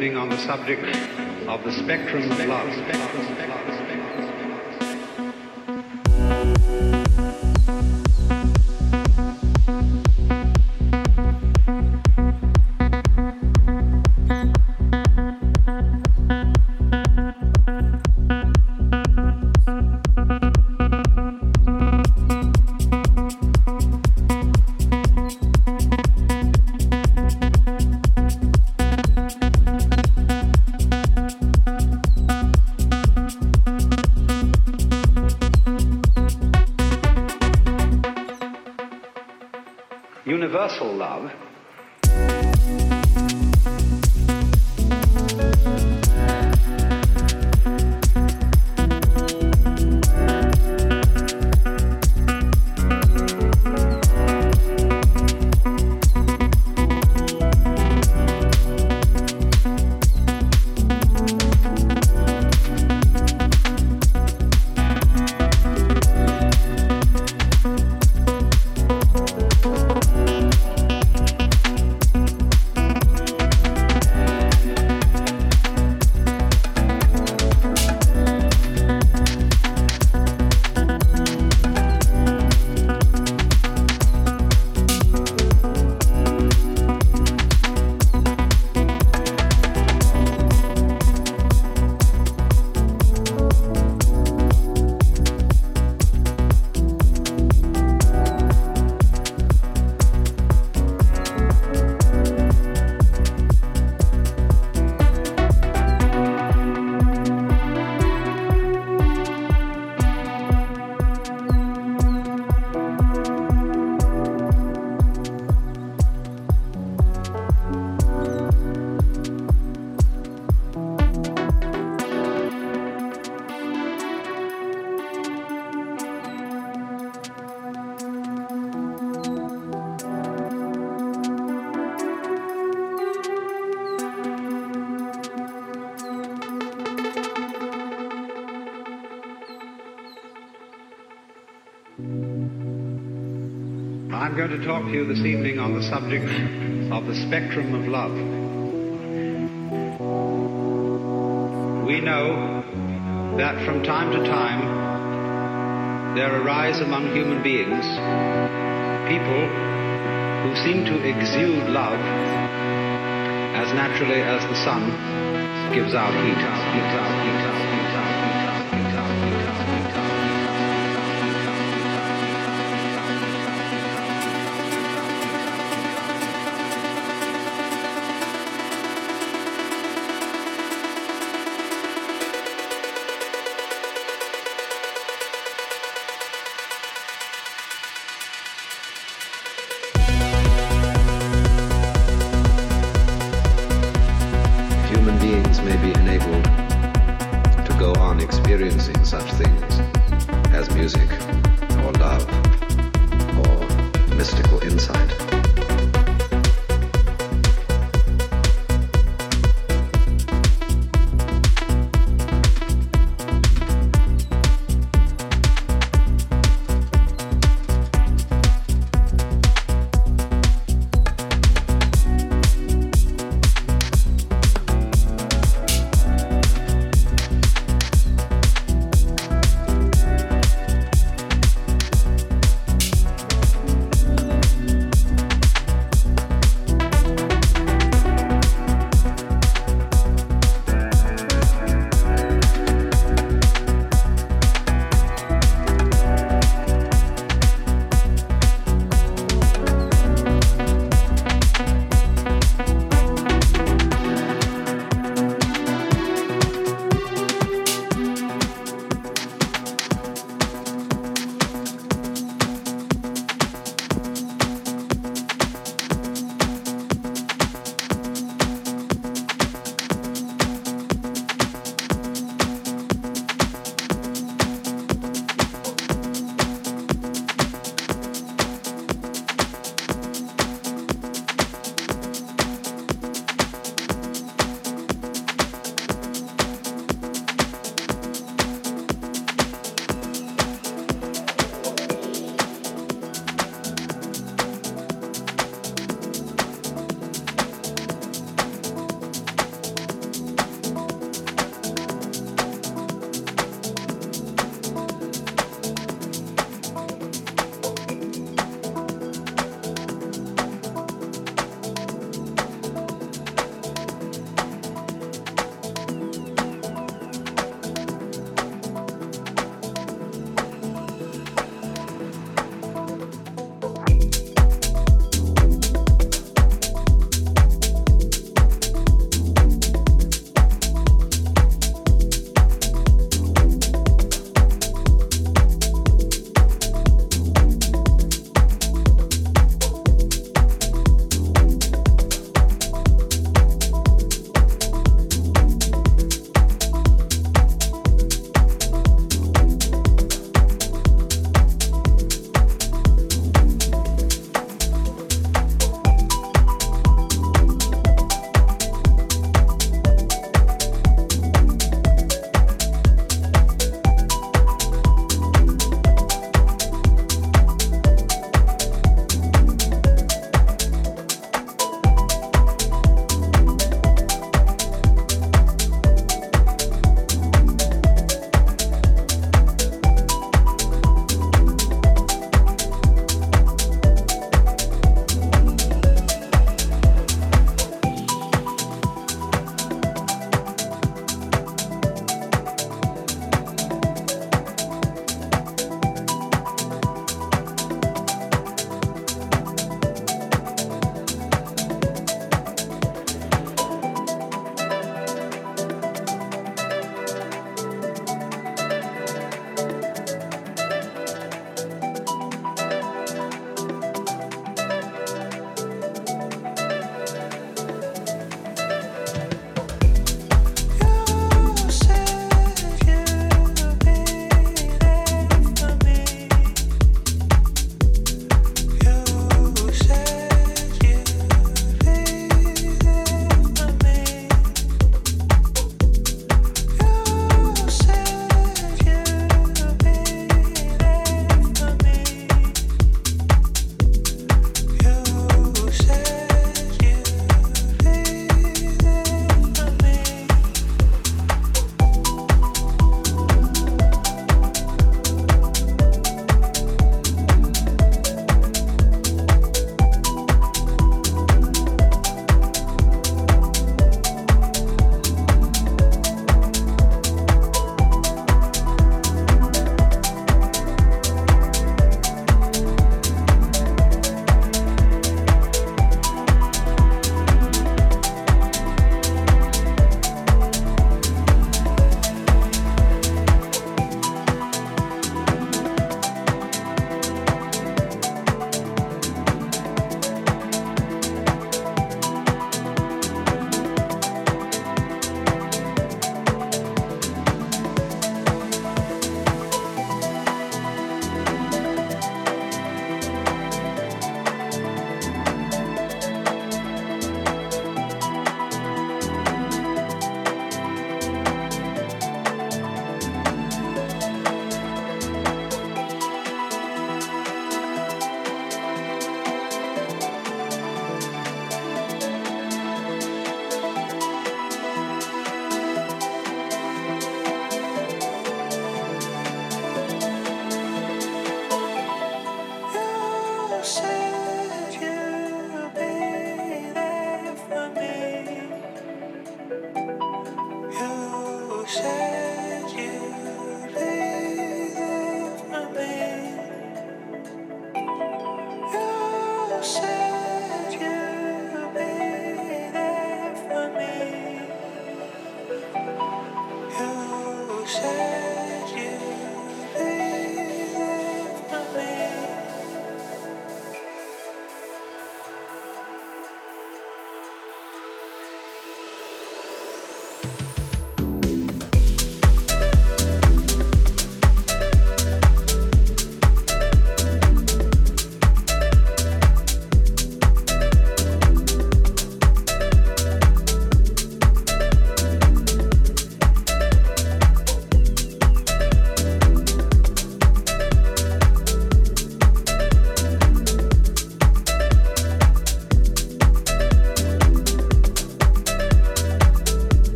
Evening on the subject of the spectrum of love. To talk to you this evening on the subject of the spectrum of love. We know that from time to time there arise among human beings people who seem to exude love as naturally as the sun gives out heat, gives out heat.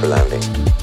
For landing.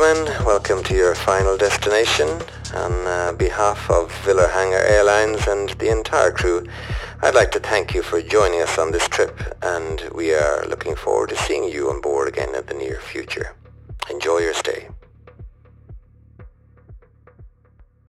Gentlemen, welcome to your final destination. On uh, behalf of Villers-Hanger Airlines and the entire crew, I'd like to thank you for joining us on this trip and we are looking forward to seeing you on board